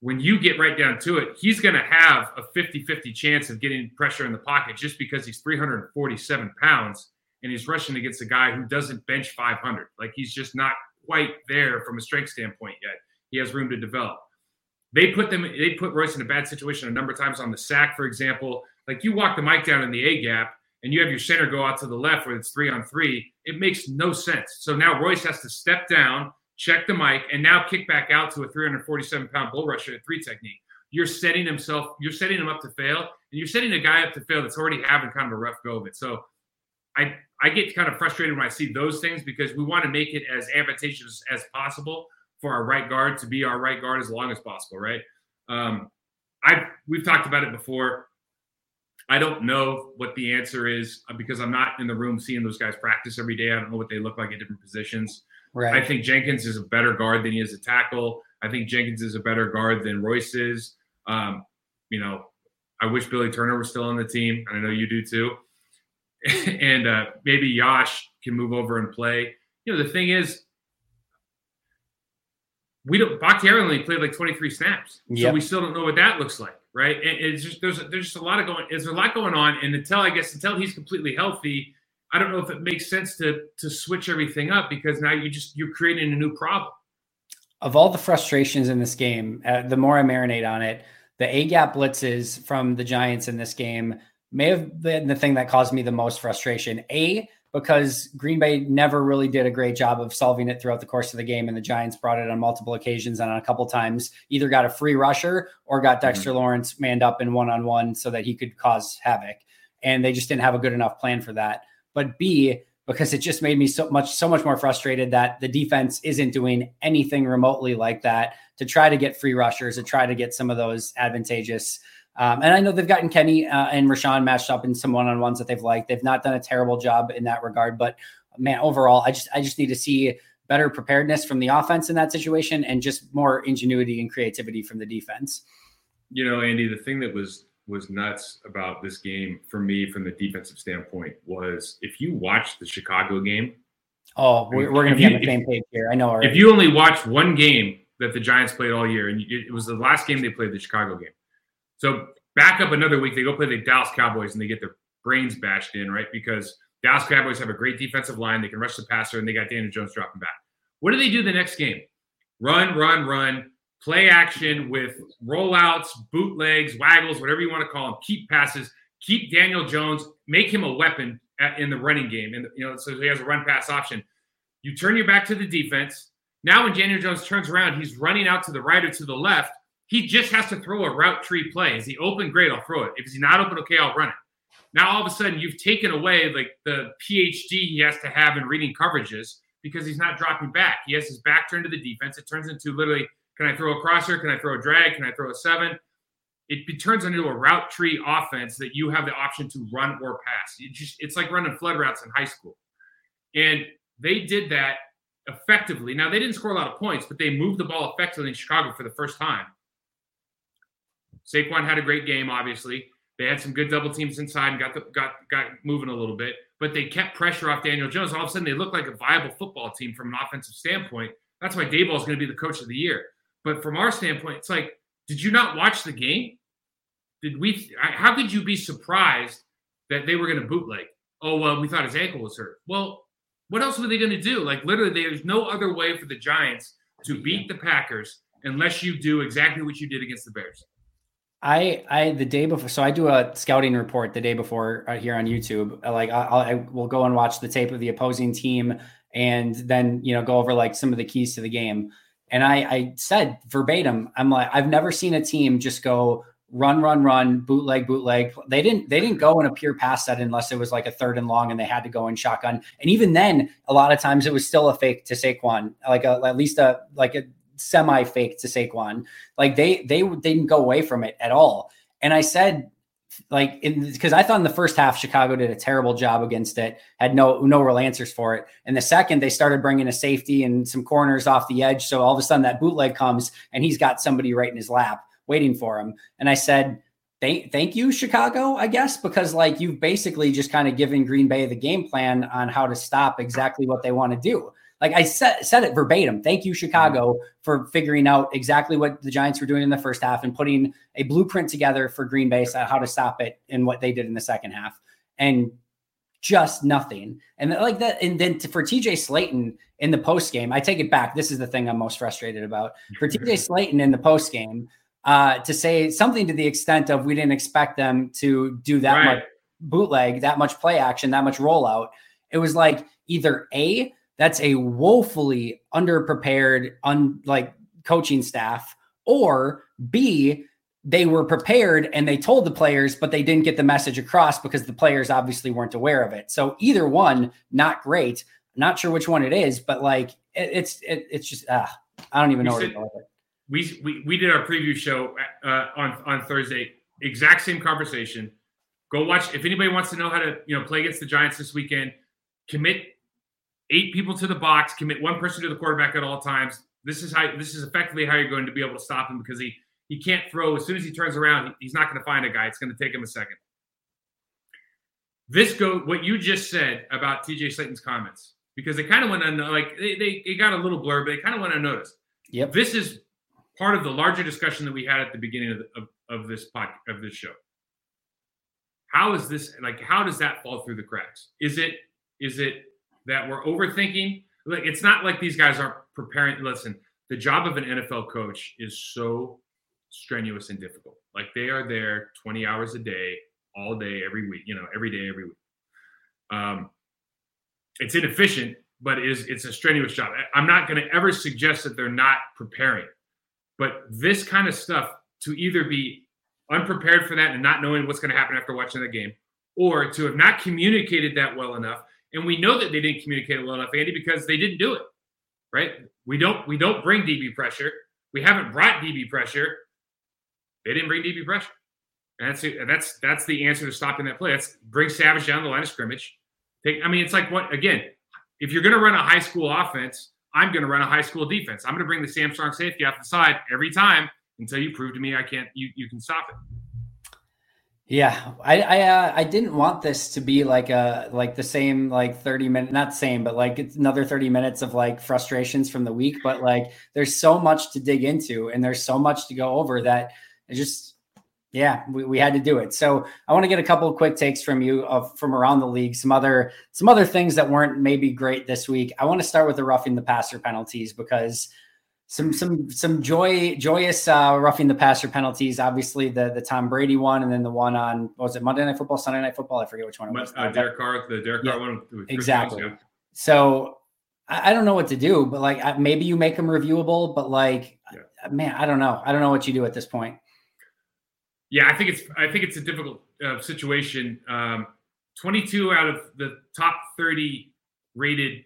when you get right down to it, he's going to have a 50 50 chance of getting pressure in the pocket just because he's 347 pounds and he's rushing against a guy who doesn't bench 500. Like he's just not quite there from a strength standpoint yet. He has room to develop. They put them, they put Royce in a bad situation a number of times on the sack, for example. Like you walk the mic down in the A gap and you have your center go out to the left where it's three on three. It makes no sense. So now Royce has to step down check the mic, and now kick back out to a 347 pound bull rusher at three technique. You're setting himself, you're setting him up to fail, and you're setting a guy up to fail that's already having kind of a rough go of it. So I I get kind of frustrated when I see those things because we want to make it as advantageous as possible for our right guard to be our right guard as long as possible, right? Um, I we've talked about it before. I don't know what the answer is because I'm not in the room seeing those guys practice every day. I don't know what they look like at different positions. Right. I think Jenkins is a better guard than he is a tackle. I think Jenkins is a better guard than Royce is. Um, you know, I wish Billy Turner was still on the team, and I know you do too. and uh, maybe Yosh can move over and play. You know, the thing is, we don't. Bakhtiari only played like 23 snaps, yep. so we still don't know what that looks like, right? And it's just there's there's just a lot of going. There's a lot going on, and until I guess until he's completely healthy, I don't know if it makes sense to to switch everything up because now you just you're creating a new problem. Of all the frustrations in this game, uh, the more I marinate on it, the A gap blitzes from the Giants in this game may have been the thing that caused me the most frustration. A because Green Bay never really did a great job of solving it throughout the course of the game, and the Giants brought it on multiple occasions and on a couple times either got a free rusher or got Dexter mm-hmm. Lawrence manned up in one on one so that he could cause havoc. And they just didn't have a good enough plan for that but B, because it just made me so much so much more frustrated that the defense isn't doing anything remotely like that to try to get free rushers to try to get some of those advantageous Um, and I know they've gotten Kenny uh, and Rashawn matched up in some one on ones that they've liked. They've not done a terrible job in that regard, but man, overall, I just I just need to see better preparedness from the offense in that situation and just more ingenuity and creativity from the defense. You know, Andy, the thing that was was nuts about this game for me from the defensive standpoint was if you watch the Chicago game. Oh, we're, we're going to be you, on the same page here. I know. Already. If you only watch one game that the Giants played all year, and it was the last game they played, the Chicago game. So back up another week, they go play the Dallas Cowboys and they get their brains bashed in, right? Because Dallas Cowboys have a great defensive line. They can rush the passer, and they got Daniel Jones dropping back. What do they do the next game? Run, run, run, play action with rollouts, bootlegs, waggles, whatever you want to call them. Keep passes, keep Daniel Jones, make him a weapon at, in the running game, and you know so he has a run pass option. You turn your back to the defense. Now, when Daniel Jones turns around, he's running out to the right or to the left. He just has to throw a route tree play. Is he open? Great, I'll throw it. If he's not open, okay, I'll run it. Now all of a sudden you've taken away like the PhD he has to have in reading coverages because he's not dropping back. He has his back turned to the defense. It turns into literally, can I throw a crosser? Can I throw a drag? Can I throw a seven? It, it turns into a route tree offense that you have the option to run or pass. It just it's like running flood routes in high school. And they did that effectively. Now they didn't score a lot of points, but they moved the ball effectively in Chicago for the first time. Saquon had a great game, obviously. They had some good double teams inside and got the, got got moving a little bit, but they kept pressure off Daniel Jones. All of a sudden, they look like a viable football team from an offensive standpoint. That's why Daboll is going to be the coach of the year. But from our standpoint, it's like, did you not watch the game? Did we? How could you be surprised that they were going to bootleg? Oh well, we thought his ankle was hurt. Well, what else were they going to do? Like literally, there's no other way for the Giants to beat the Packers unless you do exactly what you did against the Bears. I I the day before, so I do a scouting report the day before uh, here on YouTube. Like I, I will go and watch the tape of the opposing team, and then you know go over like some of the keys to the game. And I I said verbatim, I'm like I've never seen a team just go run run run bootleg bootleg. They didn't they didn't go in a pure pass set unless it was like a third and long and they had to go in shotgun. And even then, a lot of times it was still a fake to Saquon, like a, at least a like a semi fake to Saquon. Like they they didn't go away from it at all. And I said like because I thought in the first half Chicago did a terrible job against it, had no no real answers for it. And the second they started bringing a safety and some corners off the edge, so all of a sudden that bootleg comes and he's got somebody right in his lap waiting for him. And I said, "Thank thank you Chicago, I guess, because like you've basically just kind of given Green Bay the game plan on how to stop exactly what they want to do." Like I said, said it verbatim. Thank you, Chicago, for figuring out exactly what the Giants were doing in the first half and putting a blueprint together for Green Bay on how to stop it and what they did in the second half. And just nothing. And like that, and then to, for TJ Slaton in the post game, I take it back. This is the thing I'm most frustrated about. For TJ Slaton in the post game, uh, to say something to the extent of we didn't expect them to do that right. much bootleg, that much play action, that much rollout. It was like either A, that's a woefully underprepared, un, like coaching staff, or B, they were prepared and they told the players, but they didn't get the message across because the players obviously weren't aware of it. So either one, not great. Not sure which one it is, but like it, it's it, it's just uh, I don't even know we what We, we we did our preview show uh, on on Thursday. Exact same conversation. Go watch if anybody wants to know how to you know play against the Giants this weekend. Commit eight people to the box, commit one person to the quarterback at all times. This is how this is effectively how you're going to be able to stop him because he he can't throw as soon as he turns around. He's not going to find a guy. It's going to take him a second. This go what you just said about TJ Slaton's comments because they kind of went on like they, they, they got a little blur, but they kind of went unnoticed. Yep. This is part of the larger discussion that we had at the beginning of, the, of, of this pod, of this show. How is this like? How does that fall through the cracks? Is it is it that we're overthinking. Like it's not like these guys aren't preparing. Listen, the job of an NFL coach is so strenuous and difficult. Like they are there 20 hours a day, all day, every week. You know, every day, every week. Um, it's inefficient, but it is it's a strenuous job. I'm not going to ever suggest that they're not preparing, but this kind of stuff to either be unprepared for that and not knowing what's going to happen after watching the game, or to have not communicated that well enough and we know that they didn't communicate it well enough, Andy, because they didn't do it. Right? We don't we don't bring DB pressure. We haven't brought DB pressure. They didn't bring DB pressure. And that's that's that's the answer to stopping that play. That's bring Savage down the line of scrimmage. Take, I mean, it's like what again? If you're going to run a high school offense, I'm going to run a high school defense. I'm going to bring the Sam Strong safety off the side every time until you prove to me I can't. You you can stop it. Yeah, I I, uh, I didn't want this to be like a like the same like thirty minute not same but like another thirty minutes of like frustrations from the week. But like there's so much to dig into and there's so much to go over that it just yeah we, we had to do it. So I want to get a couple of quick takes from you of from around the league. Some other some other things that weren't maybe great this week. I want to start with the roughing the passer penalties because some some some joy joyous uh, roughing the passer penalties. Obviously, the the Tom Brady one, and then the one on was it Monday Night Football, Sunday Night Football? I forget which one it was. Uh, Derek Carr, the Derek yeah, Carr one. exactly. Yeah. So I, I, don't know what to do, but like maybe you make them reviewable, but like yeah. man, I don't know. I don't know what you do at this point. Yeah, I think it's I think it's a difficult uh, situation. Um, Twenty two out of the top thirty rated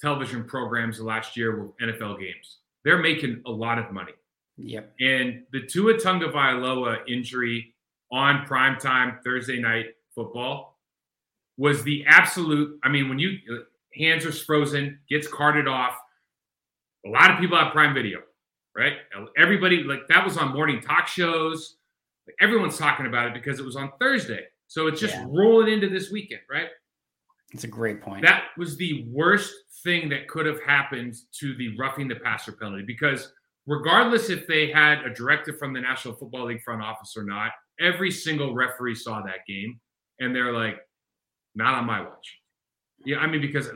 television programs last year were NFL games they're making a lot of money. Yep. And the Tua Tagovailoa injury on primetime Thursday night football was the absolute. I mean, when you hands are frozen, gets carted off. A lot of people have Prime Video, right? Everybody like that was on morning talk shows. Everyone's talking about it because it was on Thursday. So it's just yeah. rolling into this weekend, right? It's a great point. That was the worst thing that could have happened to the roughing the passer penalty because regardless if they had a directive from the National Football League front office or not, every single referee saw that game and they're like, not on my watch. Yeah, I mean, because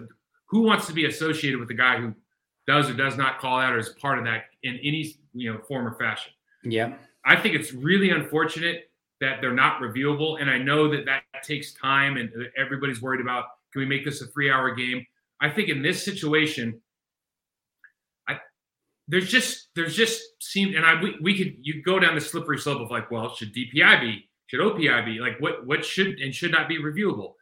who wants to be associated with the guy who does or does not call out or is part of that in any you know form or fashion? Yeah, I think it's really unfortunate that they're not reviewable, and I know that that takes time, and everybody's worried about can we make this a three-hour game? I think in this situation, I there's just there's just seemed and I we, we could you go down the slippery slope of like, well, should DPI be? Should OPI be? Like what what should and should not be reviewable?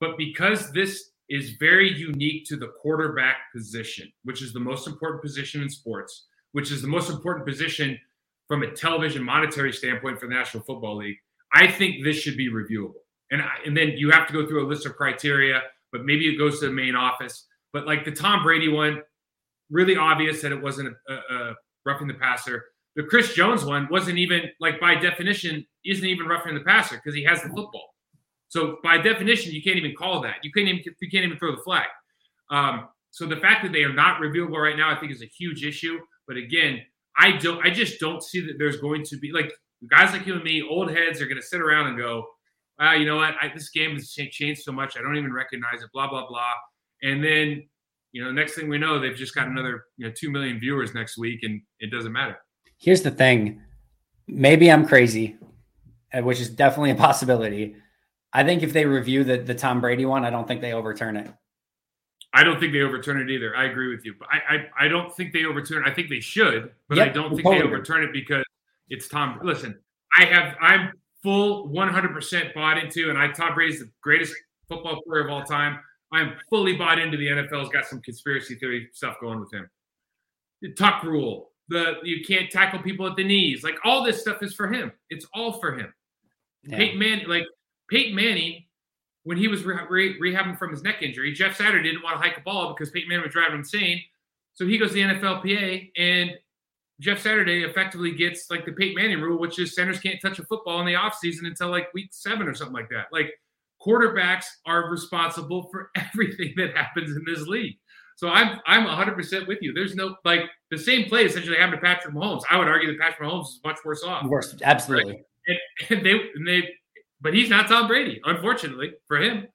But because this is very unique to the quarterback position, which is the most important position in sports, which is the most important position from a television monetary standpoint for the National Football League. I think this should be reviewable. And, I, and then you have to go through a list of criteria but maybe it goes to the main office. But like the Tom Brady one, really obvious that it wasn't a, a, a roughing the passer. The Chris Jones one wasn't even like by definition isn't even roughing the passer because he has the football. So by definition, you can't even call that. You can't even you can't even throw the flag. Um, so the fact that they are not reviewable right now, I think, is a huge issue. But again, I don't. I just don't see that there's going to be like guys like you and me, old heads, are going to sit around and go, ah, you know what, I, this game has changed so much, I don't even recognize it, blah, blah, blah. And then, you know, next thing we know, they've just got another, you know, 2 million viewers next week and it doesn't matter. Here's the thing. Maybe I'm crazy, uh, which is definitely a possibility. I think if they review the, the Tom Brady one, I don't think they overturn it. I don't think they overturn it either. I agree with you, but I I, I don't think they overturn. I think they should, but yep, I don't think totally they overturn it because it's Tom. Listen, I have I'm full 100% bought into, and I Tom Brady's the greatest football player of all time. I'm fully bought into the NFL's got some conspiracy theory stuff going with him. The tuck rule, the you can't tackle people at the knees, like all this stuff is for him. It's all for him. Yeah. Peyton Manning, like Peyton Manning, when he was re- re- rehabbing from his neck injury, Jeff Saturday didn't want to hike a ball because Peyton Manning was driving him insane. So he goes to the NFLPA and Jeff Saturday effectively gets like the Peyton Manning rule, which is centers can't touch a football in the offseason until like week seven or something like that. Like quarterbacks are responsible for everything that happens in this league. So I'm I'm 100% with you. There's no like the same play essentially happened to Patrick Mahomes. I would argue that Patrick Mahomes is much worse off. Worse, absolutely. And, and, they and they, but he's not Tom Brady, unfortunately for him.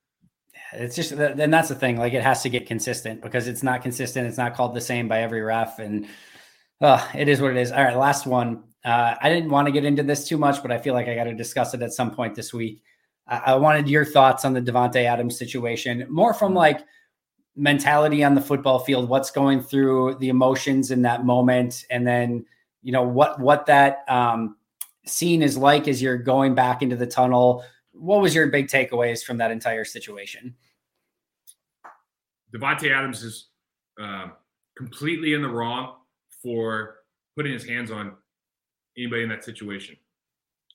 It's just then that's the thing. Like it has to get consistent because it's not consistent. It's not called the same by every ref, and uh, it is what it is. All right, last one. Uh, I didn't want to get into this too much, but I feel like I got to discuss it at some point this week. I, I wanted your thoughts on the Davante Adams situation, more from like mentality on the football field, what's going through the emotions in that moment, and then you know what what that um, scene is like as you're going back into the tunnel. What was your big takeaways from that entire situation? Davante Adams is uh, completely in the wrong for putting his hands on anybody in that situation.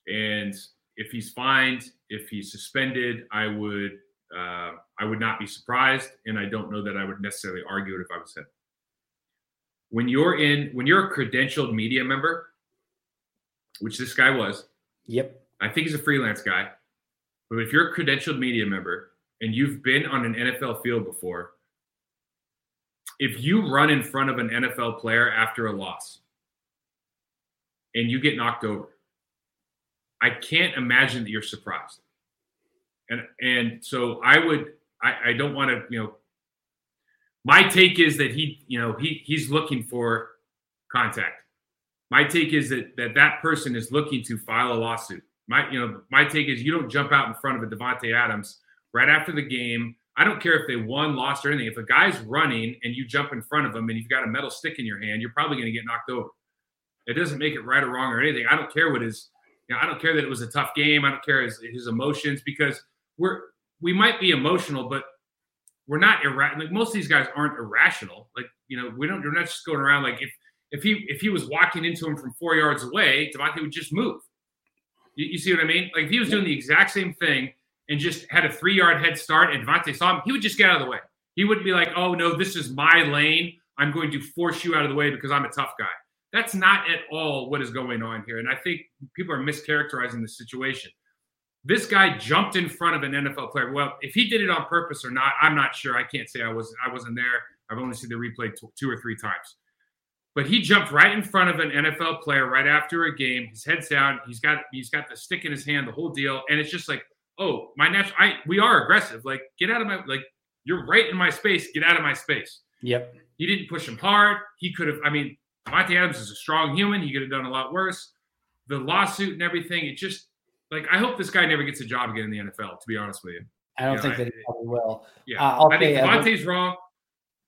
And if he's fined, if he's suspended, I would uh, I would not be surprised, and I don't know that I would necessarily argue it if I was him. When you're in, when you're a credentialed media member, which this guy was, yep, I think he's a freelance guy. But if you're a credentialed media member and you've been on an NFL field before, if you run in front of an NFL player after a loss and you get knocked over, I can't imagine that you're surprised. And and so I would I, I don't want to, you know, my take is that he, you know, he he's looking for contact. My take is that that that person is looking to file a lawsuit. My, you know, my take is you don't jump out in front of a Davante Adams right after the game. I don't care if they won, lost, or anything. If a guy's running and you jump in front of him and you've got a metal stick in your hand, you're probably going to get knocked over. It doesn't make it right or wrong or anything. I don't care what his, you know, I don't care that it was a tough game. I don't care his, his emotions because we're we might be emotional, but we're not irrational. Like most of these guys aren't irrational. Like you know, we don't. We're not just going around like if if he if he was walking into him from four yards away, Davante would just move. You, you, see what I mean? Like if he was doing the exact same thing and just had a three yard head start and Davante saw him, he would just get out of the way. He wouldn't be like, oh no, this is my lane. I'm going to force you out of the way because I'm a tough guy. That's not at all what is going on here. And I think people are mischaracterizing the situation. This guy jumped in front of an NFL player. Well, if he did it on purpose or not, I'm not sure. I can't say I was I wasn't there. I've only seen the replay two or three times. But he jumped right in front of an NFL player right after a game. His head's down. He's got he's got the stick in his hand, the whole deal. And it's just like, oh, my natural. I we are aggressive. Like, get out of my like. You're right in my space. Get out of my space. Yep. He didn't push him hard. He could have. I mean, Monty Adams is a strong human. He could have done a lot worse. The lawsuit and everything. It just like I hope this guy never gets a job again in the NFL. To be honest with you. I don't you think know, that he probably will. Yeah, uh, I think Davante's wrong.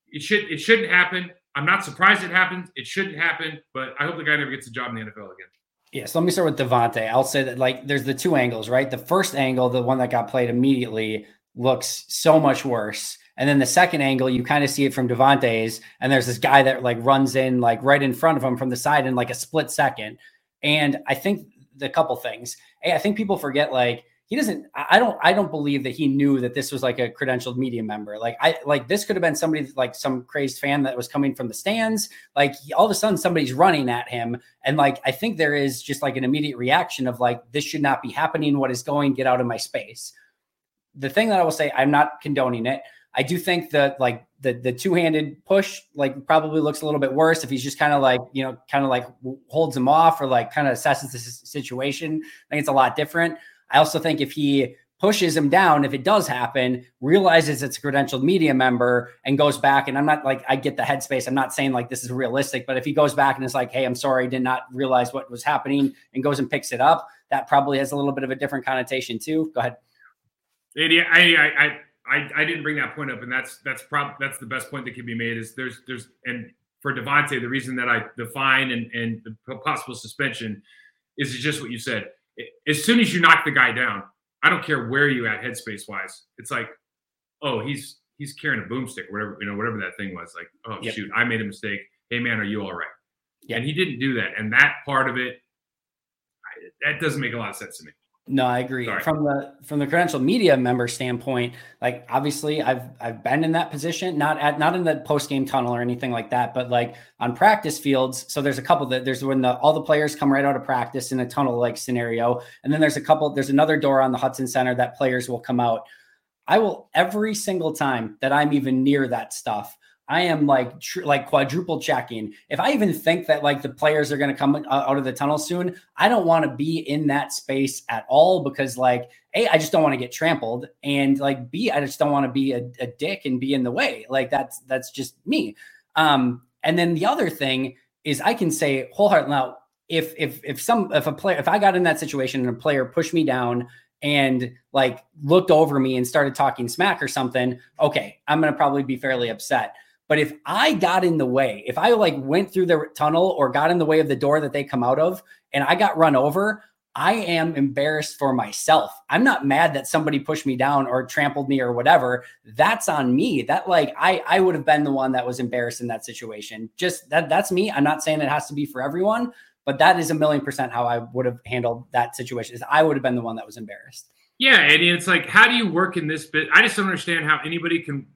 It should it shouldn't happen. I'm not surprised it happened. It shouldn't happen, but I hope the guy never gets a job in the NFL again. Yeah, so let me start with Davante. I'll say that like there's the two angles, right? The first angle, the one that got played immediately, looks so much worse. And then the second angle, you kind of see it from Davante's, and there's this guy that like runs in like right in front of him from the side in like a split second. And I think the couple things. I think people forget like he doesn't i don't i don't believe that he knew that this was like a credentialed media member. Like i like this could have been somebody like some crazed fan that was coming from the stands. Like all of a sudden somebody's running at him. And like i think there is just like an immediate reaction of like this should not be happening. What is going? Get out of my space. The thing that i will say i'm not condoning it. I do think that like the the two-handed push like probably looks a little bit worse if he's just kind of like you know kind of like holds him off or like kind of assesses the situation. I think it's a lot different I also think if he pushes him down, if it does happen, realizes it's a credentialed media member and goes back, and I'm not like, I get the headspace. I'm not saying like this is realistic, but if he goes back and is like, hey, I'm sorry, I did not realize what was happening and goes and picks it up, that probably has a little bit of a different connotation too. Go ahead. I, I, I, I didn't bring that point up, and that's that's prob that's the best point that can be made. Is there's there's and for Davante, the reason that I the fine and and the possible suspension is just what you said as soon as you knock the guy down, I don't care where you at headspace wise. It's like, oh, he's he's carrying a boomstick, or whatever you know, whatever that thing was. Like, oh yep. shoot, I made a mistake. Hey man, are you all right? Yeah. And he didn't do that, and that part of it, I, that doesn't make a lot of sense to me. No, I agree. Sorry. From the from the credential media member standpoint, like obviously I've I've been in that position, not at not in the post game tunnel or anything like that, but like on practice fields. So there's a couple that there's when the all the players come right out of practice in a tunnel like scenario, and then there's a couple. There's another door on the Hudson Center that players will come out. I will every single time that I'm even near that stuff. I am like tr- like quadruple checking. If I even think that like the players are going to come out of the tunnel soon, I don't want to be in that space at all because like a I just don't want to get trampled, and like b I just don't want to be a, a dick and be in the way. Like that's that's just me. Um, and then the other thing is I can say wholeheartedly now if if if some if a player if I got in that situation and a player pushed me down and like looked over me and started talking smack or something, okay, I'm gonna probably be fairly upset. But if I got in the way, if I like went through the tunnel or got in the way of the door that they come out of and I got run over, I am embarrassed for myself. I'm not mad that somebody pushed me down or trampled me or whatever. That's on me. That like I I would have been the one that was embarrassed in that situation. Just that that's me. I'm not saying it has to be for everyone, But that is a million percent how I would have handled that situation. Is I would have been the one that was embarrassed. Yeah, and it's like, how do you work in this bit? I just don't understand how anybody can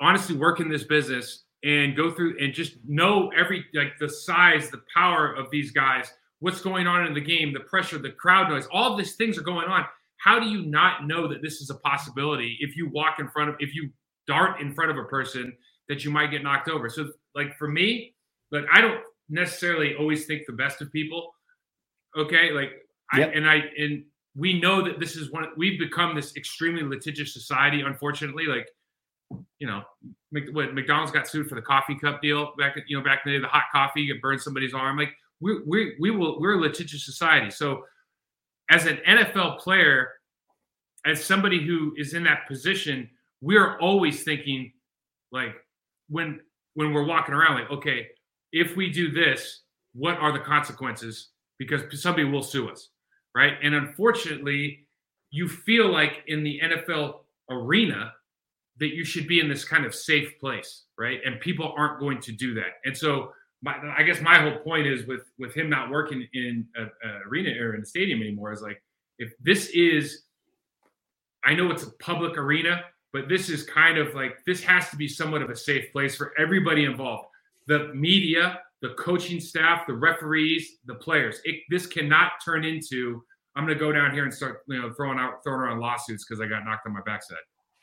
honestly work in this business and go through and just know every like the size, the power of these guys, what's going on in the game, the pressure, the crowd noise, all of these things are going on. How do you not know that this is a possibility if you walk in front of if you dart in front of a person that you might get knocked over? So like for me, like I don't necessarily always think the best of people. Okay, like yep. I and I and we know that this is one we've become this extremely litigious society unfortunately like you know what mcdonald's got sued for the coffee cup deal back you know back in the day the hot coffee it burned somebody's arm like we we we will we're a litigious society so as an nfl player as somebody who is in that position we're always thinking like when when we're walking around like okay if we do this what are the consequences because somebody will sue us right? And unfortunately, you feel like in the NFL arena that you should be in this kind of safe place, right? And people aren't going to do that. And so, my, I guess my whole point is with with him not working in an arena or in a stadium anymore is like if this is, I know it's a public arena, but this is kind of like this has to be somewhat of a safe place for everybody involved. The media, the coaching staff, the referees, the players. It, this cannot turn into I'm going to go down here and start you know throwing out throwing around lawsuits because I got knocked on my backside.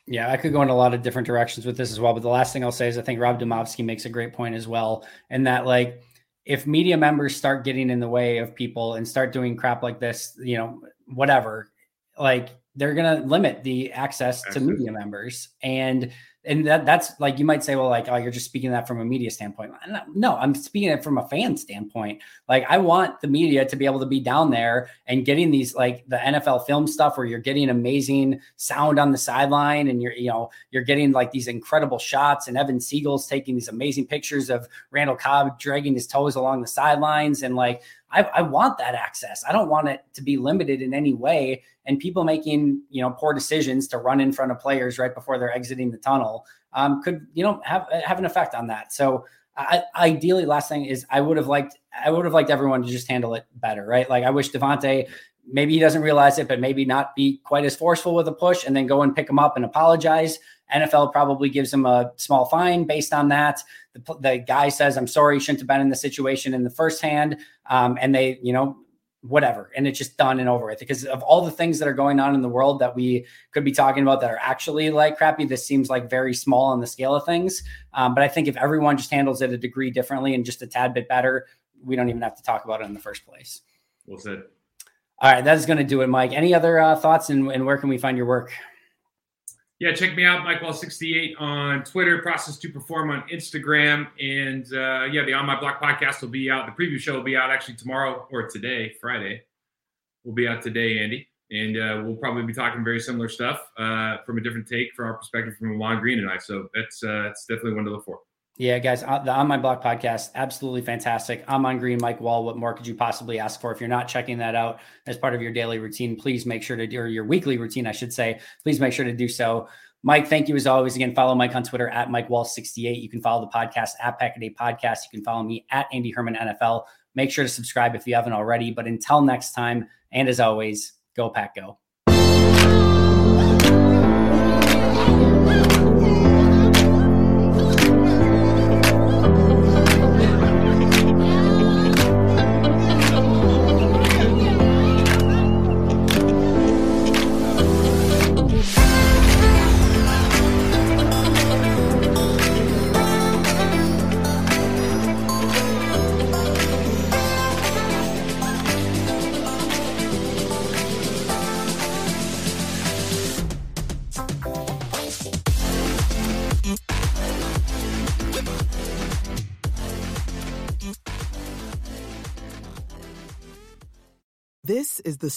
Yeah, I could go in a lot of different directions with this as well. But the last thing I'll say is I think Rob Demovsky makes a great point as well, and that like if media members start getting in the way of people and start doing crap like this, you know, whatever, like they're going to limit the access to media members and and that that's like you might say well like oh you're just speaking that from a media standpoint. No i'm speaking it from a fan standpoint. Like i want the media to be able to be down there and getting these like the nfl film stuff where you're getting amazing sound on the sideline and you're you know you're getting like these incredible shots and evan siegle's taking these amazing pictures of randall cobb dragging his toes along the sidelines and like I, I, want that access. I don't want it to be limited in any way. And people making you know poor decisions to run in front of players right before they're exiting the tunnel um, could you know have have an effect on that. So I, ideally, last thing is I would have liked I would have liked everyone to just handle it better, right? Like I wish Davante maybe he doesn't realize it, but maybe not be quite as forceful with a push and then go and pick him up and apologize. NFL probably gives him a small fine based on that. The, the guy says, I'm sorry, shouldn't have been in the situation in the first hand. Um, and they, you know, whatever. And it's just done and over with because of all the things that are going on in the world that we could be talking about that are actually like crappy. This seems like very small on the scale of things. Um, but I think if everyone just handles it a degree differently and just a tad bit better, we don't even have to talk about it in the first place. Well said. All right, that is going to do it, Mike. Any other uh, thoughts and, and where can we find your work? yeah, check me out, MikeWahle68 on Twitter, Process to Perform on Instagram. And uh, yeah, the On My Block podcast will be out. The preview show will be out actually tomorrow or today, Friday. We'll be out today, Andy. And uh, we'll probably be talking very similar stuff uh, from a different take from our perspective from Ahman Green and I. So that's, uh, that's definitely one to look for. Yeah, guys, uh, the On My Block podcast, absolutely fantastic. Ahman Green, Mike Wahle. What more could you possibly ask for? If you're not checking that out as part of your daily routine, please make sure to do, or your weekly routine, I should say, please make sure to do so. Mike, thank you as always. Again, follow Mike on Twitter at Mike Wahle68. You can follow the podcast at Pack-A-Day Podcast. You can follow me at Andy Herman NFL. Make sure to subscribe if you haven't already. But until next time, and as always, go Pack Go.